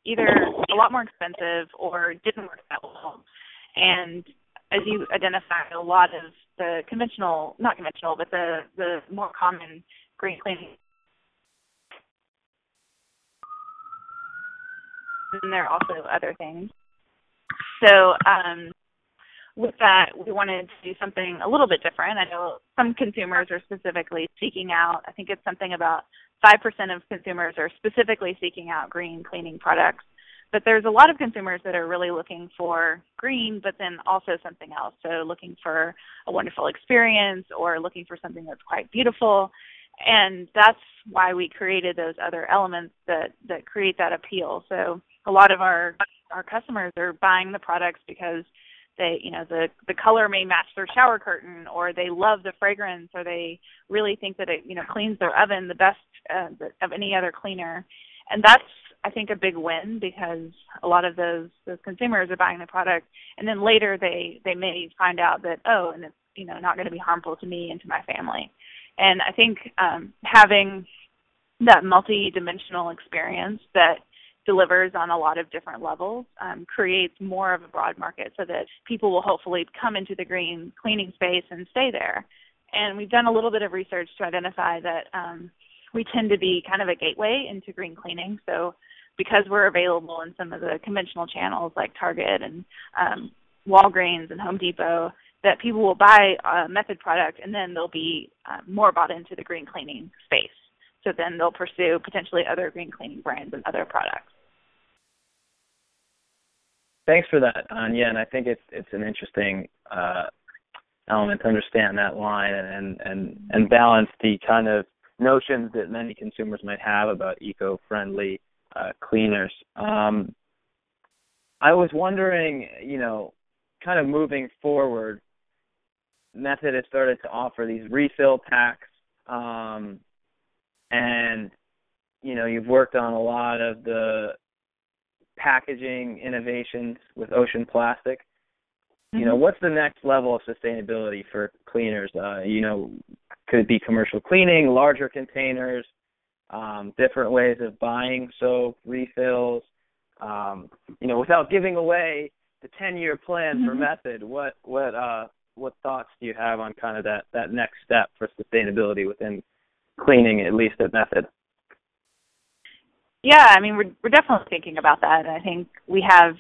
either a lot more expensive or didn't work that well. And as you identified, a lot of the conventional, not conventional, but the the more common green cleaning. And there are also other things. So um, with that, we wanted to do something a little bit different. I know some consumers are specifically seeking out, I think it's something about 5% of consumers are specifically seeking out green cleaning products. But there's a lot of consumers that are really looking for green, but then also something else. So looking for a wonderful experience or looking for something that's quite beautiful. And that's why we created those other elements that, that create that appeal. So a lot of our our customers are buying the products because they you know the the color may match their shower curtain or they love the fragrance or they really think that it you know cleans their oven the best uh, of any other cleaner. And that's i think a big win because a lot of those those consumers are buying the product and then later they they may find out that oh and it's you know not going to be harmful to me and to my family. And i think um having that multi-dimensional experience that delivers on a lot of different levels um, creates more of a broad market so that people will hopefully come into the green cleaning space and stay there. And we've done a little bit of research to identify that um, we tend to be kind of a gateway into green cleaning. So because we're available in some of the conventional channels like Target and um, Walgreens and Home Depot, that people will buy a method product and then they'll be uh, more bought into the green cleaning space. So then they'll pursue potentially other green cleaning brands and other products. Thanks for that, Anya. And I think it's it's an interesting uh, element to understand that line and and and balance the kind of notions that many consumers might have about eco-friendly uh, cleaners. Um, I was wondering, you know, kind of moving forward, Method has started to offer these refill packs, um, and you know, you've worked on a lot of the packaging innovations with ocean plastic. Mm-hmm. You know, what's the next level of sustainability for cleaners? Uh, you know, could it be commercial cleaning, larger containers, um, different ways of buying soap, refills? Um, you know, without giving away the 10-year plan mm-hmm. for Method, what what uh, what thoughts do you have on kind of that that next step for sustainability within cleaning, at least at Method? Yeah, I mean, we're we're definitely thinking about that. I think we have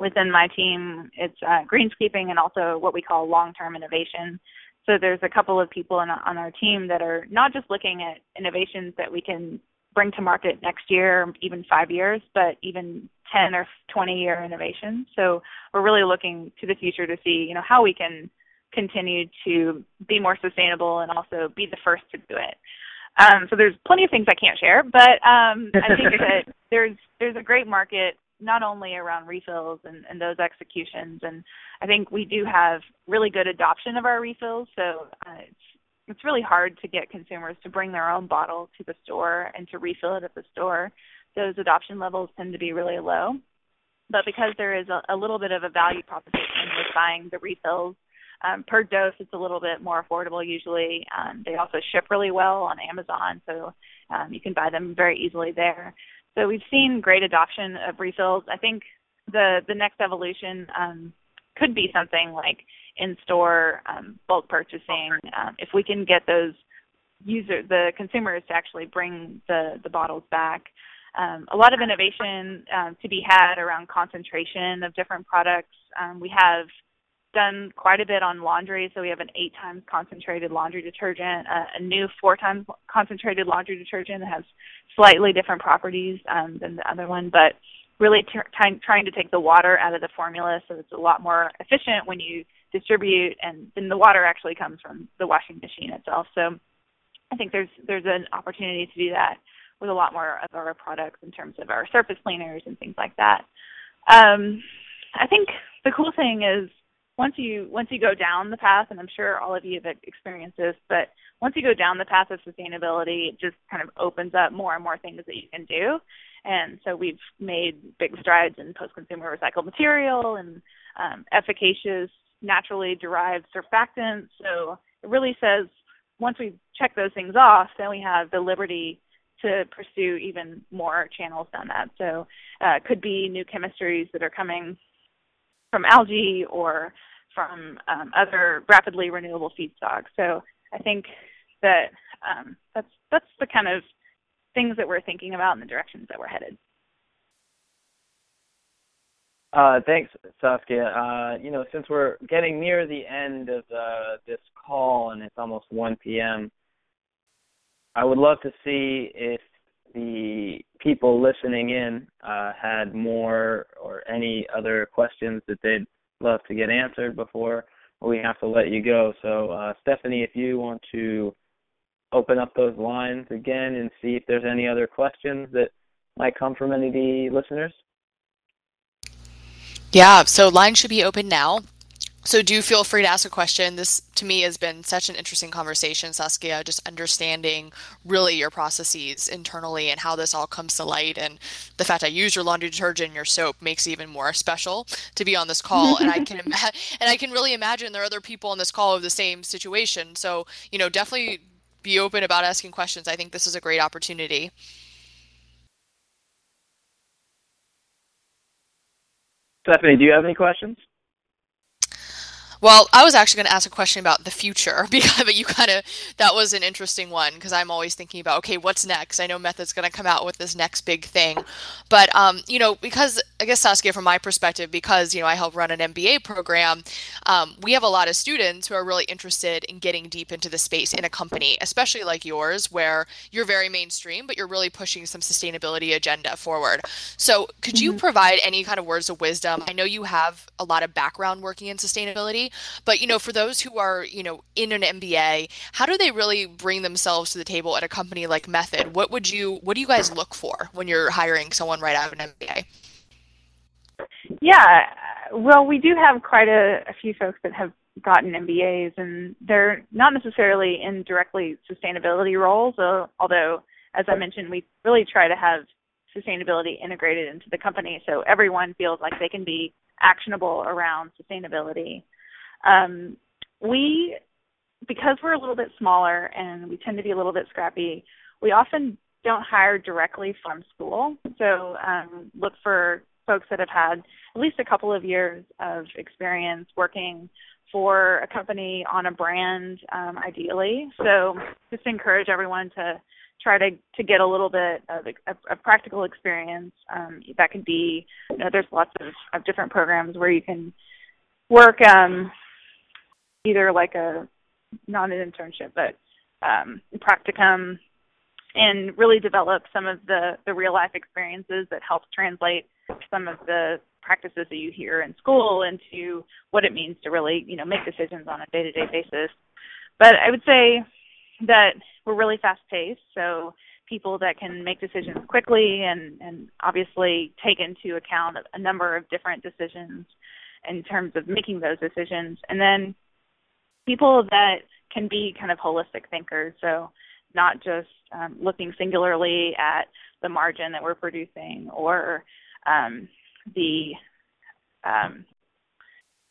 within my team, it's uh, greenskeeping and also what we call long-term innovation. So there's a couple of people on, on our team that are not just looking at innovations that we can bring to market next year, even five years, but even 10 or 20 year innovations. So we're really looking to the future to see, you know, how we can continue to be more sustainable and also be the first to do it. Um, so there's plenty of things I can't share, but um, I *laughs* think that there's there's a great market not only around refills and, and those executions, and I think we do have really good adoption of our refills. So uh, it's it's really hard to get consumers to bring their own bottle to the store and to refill it at the store. Those adoption levels tend to be really low. But because there is a, a little bit of a value proposition with buying the refills um, per dose, it's a little bit more affordable usually. Um, they also ship really well on Amazon, so um, you can buy them very easily there. So we've seen great adoption of refills. I think the the next evolution um, could be something like in-store um, bulk purchasing. Um, if we can get those user the consumers to actually bring the the bottles back. Um, a lot of innovation um, to be had around concentration of different products. Um, we have done quite a bit on laundry. So we have an eight times concentrated laundry detergent, uh, a new four times concentrated laundry detergent that has slightly different properties um, than the other one, but really t- trying trying to take the water out of the formula so it's a lot more efficient when you distribute, and then the water actually comes from the washing machine itself. So I think there's there's an opportunity to do that with a lot more of our products in terms of our surface cleaners and things like that. Um, I think the cool thing is once you once you go down the path, and I'm sure all of you have experienced this, but once you go down the path of sustainability, it just kind of opens up more and more things that you can do. And so we've made big strides in post-consumer recycled material and um, efficacious naturally derived surfactants. So it really says once we check those things off, then we have the liberty to pursue even more channels down that. So uh, could be new chemistries that are coming from algae or from um, other rapidly renewable feedstocks. So I think that um, that's that's the kind of things that we're thinking about and the directions that we're headed. Uh, thanks, Saskia. Uh, you know, since we're getting near the end of uh, this call and it's almost 1 p.m., I would love to see if the people listening in uh, had more or any other questions that they'd love to get answered before we have to let you go. So, uh, Stephanie, if you want to open up those lines again and see if there's any other questions that might come from any of the listeners. Yeah, so lines should be open now. So do feel free to ask a question. This to me has been such an interesting conversation, Saskia, just understanding really your processes internally and how this all comes to light and the fact I use your laundry detergent and your soap makes it even more special to be on this call and I can *laughs* ima- and I can really imagine there are other people on this call of the same situation. So, you know, definitely be open about asking questions. I think this is a great opportunity. Stephanie, do you have any questions? Well, I was actually going to ask a question about the future *laughs* because but you kind of that was an interesting one because I'm always thinking about okay, what's next? I know Method's going to come out with this next big thing, but um, you know, because I guess Saskia, from my perspective, because you know I help run an MBA program, um, we have a lot of students who are really interested in getting deep into the space in a company, especially like yours, where you're very mainstream, but you're really pushing some sustainability agenda forward. So, could mm-hmm. you provide any kind of words of wisdom? I know you have a lot of background working in sustainability but you know, for those who are you know in an MBA, how do they really bring themselves to the table at a company like Method? What would you what do you guys look for when you're hiring someone right out of an MBA? Yeah, well, we do have quite a, a few folks that have gotten MBAs, and they're not necessarily in directly sustainability roles. So, although, as I mentioned, we really try to have sustainability integrated into the company, so everyone feels like they can be actionable around sustainability. Um, we, because we're a little bit smaller and we tend to be a little bit scrappy, we often don't hire directly from school. So um, look for folks that have had at least a couple of years of experience working for a company on a brand, um, ideally. So just encourage everyone to try to to get a little bit of a, practical experience. Um, that could be, you know, there's lots of, of different programs where you can work um, either like a not an internship but um, practicum and really develop some of the the real life experiences that helps translate some of the practices that you hear in school into what it means to really you know make decisions on a day to day basis. But i would say that we're really fast paced so people that can make decisions quickly and and obviously take into account a number of different decisions in terms of making those decisions. And then people that can be kind of holistic thinkers. So not just um, looking singularly at the margin that we're producing or um, the um,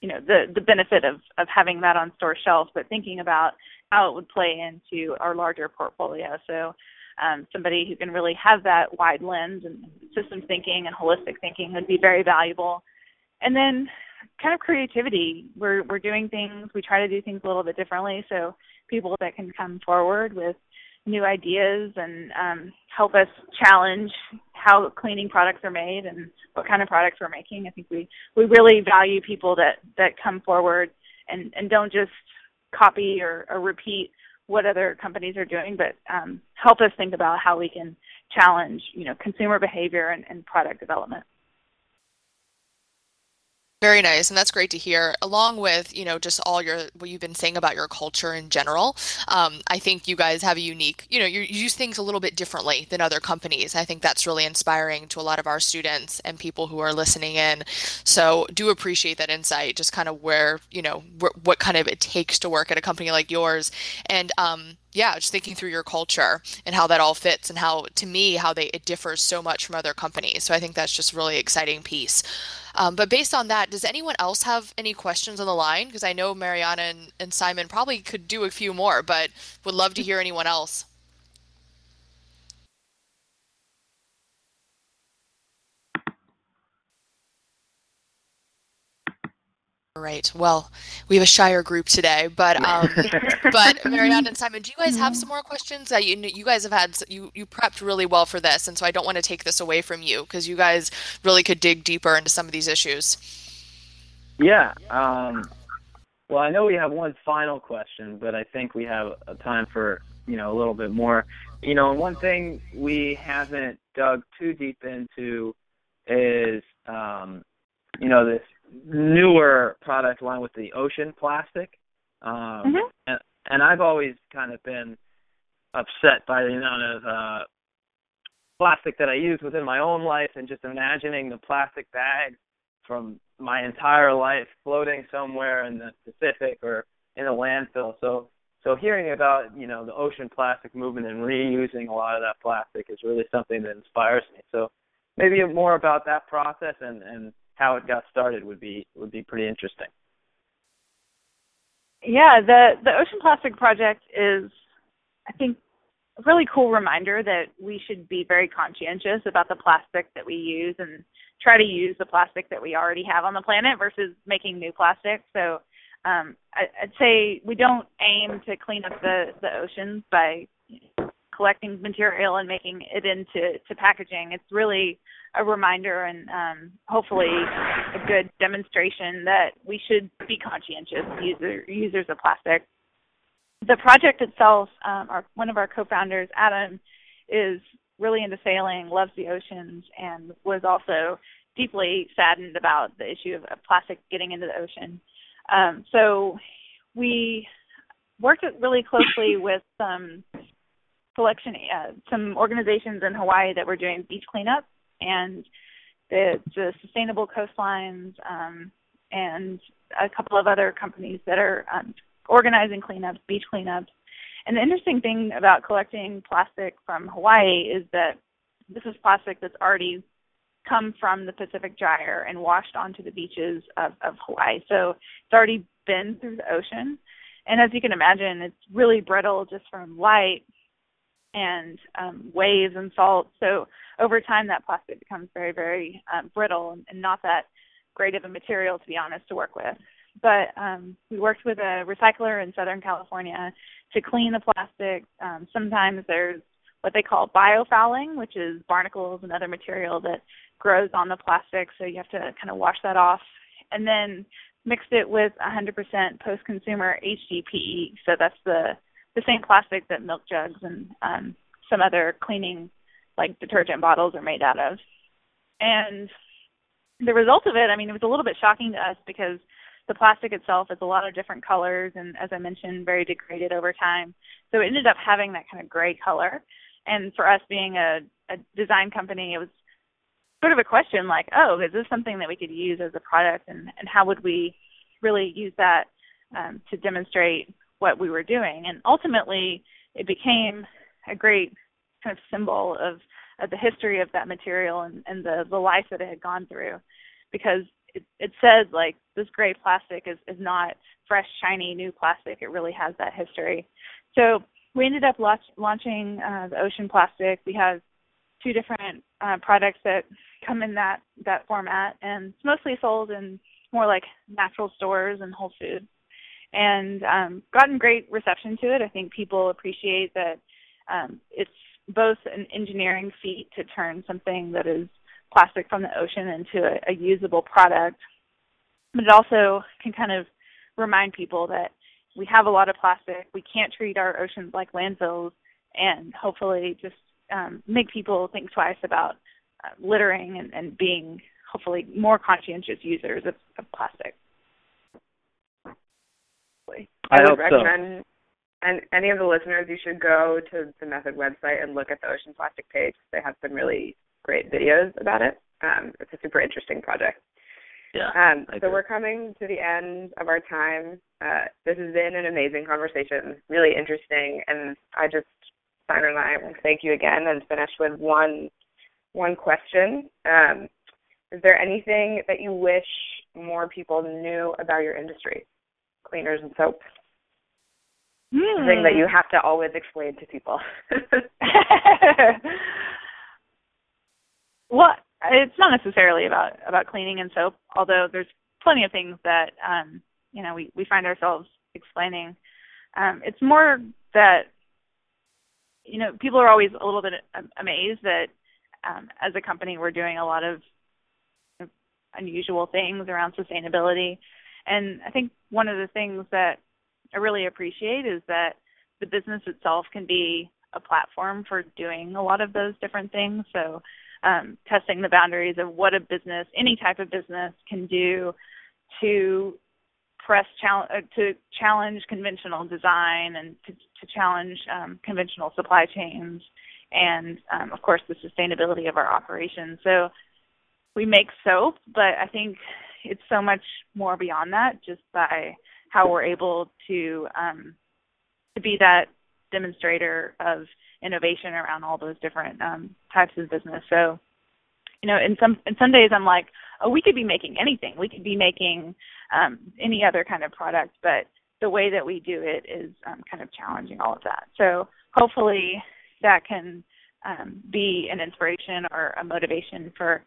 you know the the benefit of of having that on store shelves, but thinking about how it would play into our larger portfolio. So um, somebody who can really have that wide lens and system thinking and holistic thinking would be very valuable. And then kind of creativity. We're we're doing things. We try to do things a little bit differently. So people that can come forward with new ideas and um, help us challenge how cleaning products are made and what kind of products we're making. I think we we really value people that that come forward and and don't just copy or, or repeat what other companies are doing, but um, help us think about how we can challenge, you know, consumer behavior and, and product development. Very nice, and that's great to hear. Along with you know just all your what you've been saying about your culture in general, um, I think you guys have a unique you know you, use things a little bit differently than other companies. I think that's really inspiring to a lot of our students and people who are listening in. So do appreciate that insight, just kind of where you know wh- what kind of it takes to work at a company like yours, and um, yeah, just thinking through your culture and how that all fits and how to me how they it differs so much from other companies. So I think that's just really exciting piece. Um, but based on that, does anyone else have any questions on the line? Because I know Mariana and, and Simon probably could do a few more, but would love to hear anyone else. Right. Well, we have a shire group today, but um, *laughs* but Marianne and Simon, do you guys have some more questions? Uh, you you guys have had you you prepped really well for this, and so I don't want to take this away from you because you guys really could dig deeper into some of these issues. Yeah. Um, well, I know we have one final question, but I think we have a time for you know a little bit more. You know, one thing we haven't dug too deep into is um, you know this newer product line with the ocean plastic. Um, mm-hmm. and, and I've always kind of been upset by the amount of uh, plastic that I use within my own life, and just imagining the plastic bags from my entire life floating somewhere in the Pacific or in a landfill. So, so hearing about you know the ocean plastic movement and reusing a lot of that plastic is really something that inspires me. So, maybe more about that process and and how it got started would be would be pretty interesting. Yeah, the the Ocean Plastic Project is, I think, a really cool reminder that we should be very conscientious about the plastic that we use and try to use the plastic that we already have on the planet versus making new plastic. So um, I, I'd say we don't aim to clean up the the oceans by collecting material and making it into to packaging. It's really a reminder and um, hopefully a good demonstration that we should be conscientious user, users of plastic. The project itself, um, our, one of our co-founders, Adam, is really into sailing, loves the oceans, and was also deeply saddened about the issue of, of plastic getting into the ocean. Um, so we worked really closely with some collection, uh, some organizations in Hawaii that were doing beach cleanup, and the, the sustainable coastlines, um, and a couple of other companies that are um, organizing cleanups, beach cleanups. And the interesting thing about collecting plastic from Hawaii is that this is plastic that's already come from the Pacific Gyre and washed onto the beaches of, of Hawaii. So it's already been through the ocean. And as you can imagine, it's really brittle just from light and um, waves and salt. So over time, that plastic becomes very, very um, brittle and, not that great of a material, to be honest, to work with. But um, we worked with a recycler in Southern California to clean the plastic. Um, sometimes there's what they call biofouling, which is barnacles and other material that grows on the plastic, so you have to kind of wash that off. And then mixed it with 100% post-consumer HDPE, so that's the the same plastic that milk jugs and um, some other cleaning like detergent bottles are made out of. And the result of it, I mean, it was a little bit shocking to us because the plastic itself is a lot of different colors and as I mentioned, very degraded over time. So it ended up having that kind of gray color. And for us being a, a design company, it was sort of a question like, oh, is this something that we could use as a product and, and how would we really use that um, to demonstrate what we were doing. And ultimately, it became a great kind of symbol of, of the history of that material and, and the, the life that it had gone through. Because it, it says, like, this gray plastic is, is not fresh, shiny, new plastic. It really has that history. So we ended up launch, launching uh, the Ocean Plastic. We have two different uh, products that come in that that format, and it's mostly sold in more like natural stores and Whole Foods and um, gotten great reception to it. I think people appreciate that um, it's both an engineering feat to turn something that is plastic from the ocean into a, a usable product, but it also can kind of remind people that we have a lot of plastic. We can't treat our oceans like landfills, and hopefully just um, make people think twice about uh, littering and, and being hopefully more conscientious users of, of plastic. I, I would hope so. recommend, and any of the listeners, you should go to the Method website and look at the Ocean Plastic page. They have some really great videos about it. Um, it's a super interesting project. Yeah. Um, so we're coming to the end of our time. Uh, this has been an amazing conversation, really interesting, and I just Simon and I will thank you again and finish with one one question. Um, is there anything that you wish more people knew about your industry, cleaners and soap? Hmm. Thing that you have to always explain to people. *laughs* well, it's not necessarily about about cleaning and soap, although there's plenty of things that um, you know we we find ourselves explaining. Um, it's more that you know people are always a little bit amazed that um, as a company we're doing a lot of unusual things around sustainability, and I think one of the things that I really appreciate is that the business itself can be a platform for doing a lot of those different things. So um, testing the boundaries of what a business, any type of business, can do to press challenge uh, to challenge conventional design and to, to challenge um, conventional supply chains, and um, of course the sustainability of our operations. So we make soap, but I think it's so much more beyond that, just by how we're able to um, to be that demonstrator of innovation around all those different um, types of business. So, you know, in some in some days I'm like, oh, we could be making anything. We could be making um, any other kind of product, but the way that we do it is um, kind of challenging all of that. So hopefully that can um, be an inspiration or a motivation for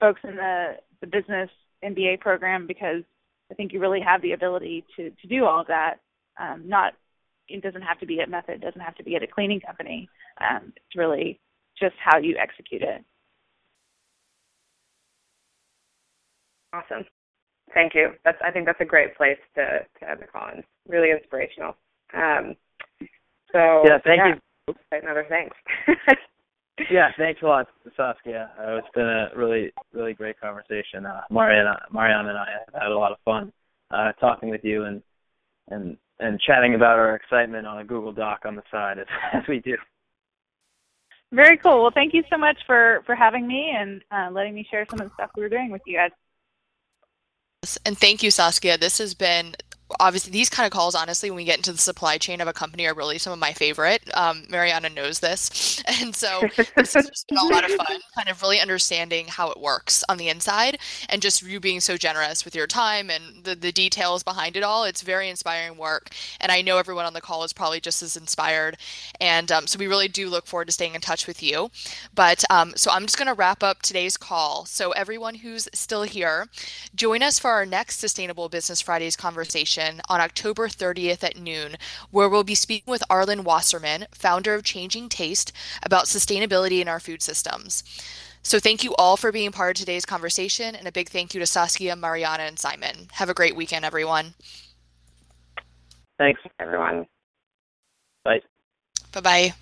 folks in the, the business MBA program because I think you really have the ability to to do all of that. Um, not it doesn't have to be at Method, it doesn't have to be at a cleaning company. Um, it's really just how you execute it. awesome. Thank you. That's I think that's a great place to to end the call. It's really inspirational. Um, so Yeah, thank you. Another thanks. *laughs* yeah, thanks a lot, Saskia. Uh, it's been a really, really great conversation. Uh, Mariana, Mariana and I have had a lot of fun uh, talking with you and and and chatting about our excitement on a Google Doc on the side as, *laughs* as we do. Very cool. Well, thank you so much for for having me and uh, letting me share some of the stuff we were doing with you guys. And thank you, Saskia. This has been obviously these kind of calls honestly when we get into the supply chain of a company are really some of my favorite. Um, mariana knows this. *laughs* And so this has just been a lot of fun kind of really understanding how it works on the inside and just you being so generous with your time and the, the details behind it all. It's very inspiring work and i know everyone on the call is probably just as inspired. And um, so we really do look forward to staying in touch with you. But um, so i'm just going to wrap up today's call. So everyone who's still here join us for our next sustainable business fridays conversation on October 30th at noon, where we'll be speaking with Arlin Wasserman, founder of Changing Taste, about sustainability in our food systems. So, thank you all for being part of today's conversation, and a big thank you to Saskia, Mariana, and Simon. Have a great weekend, everyone. Thanks, everyone. Bye. Bye bye.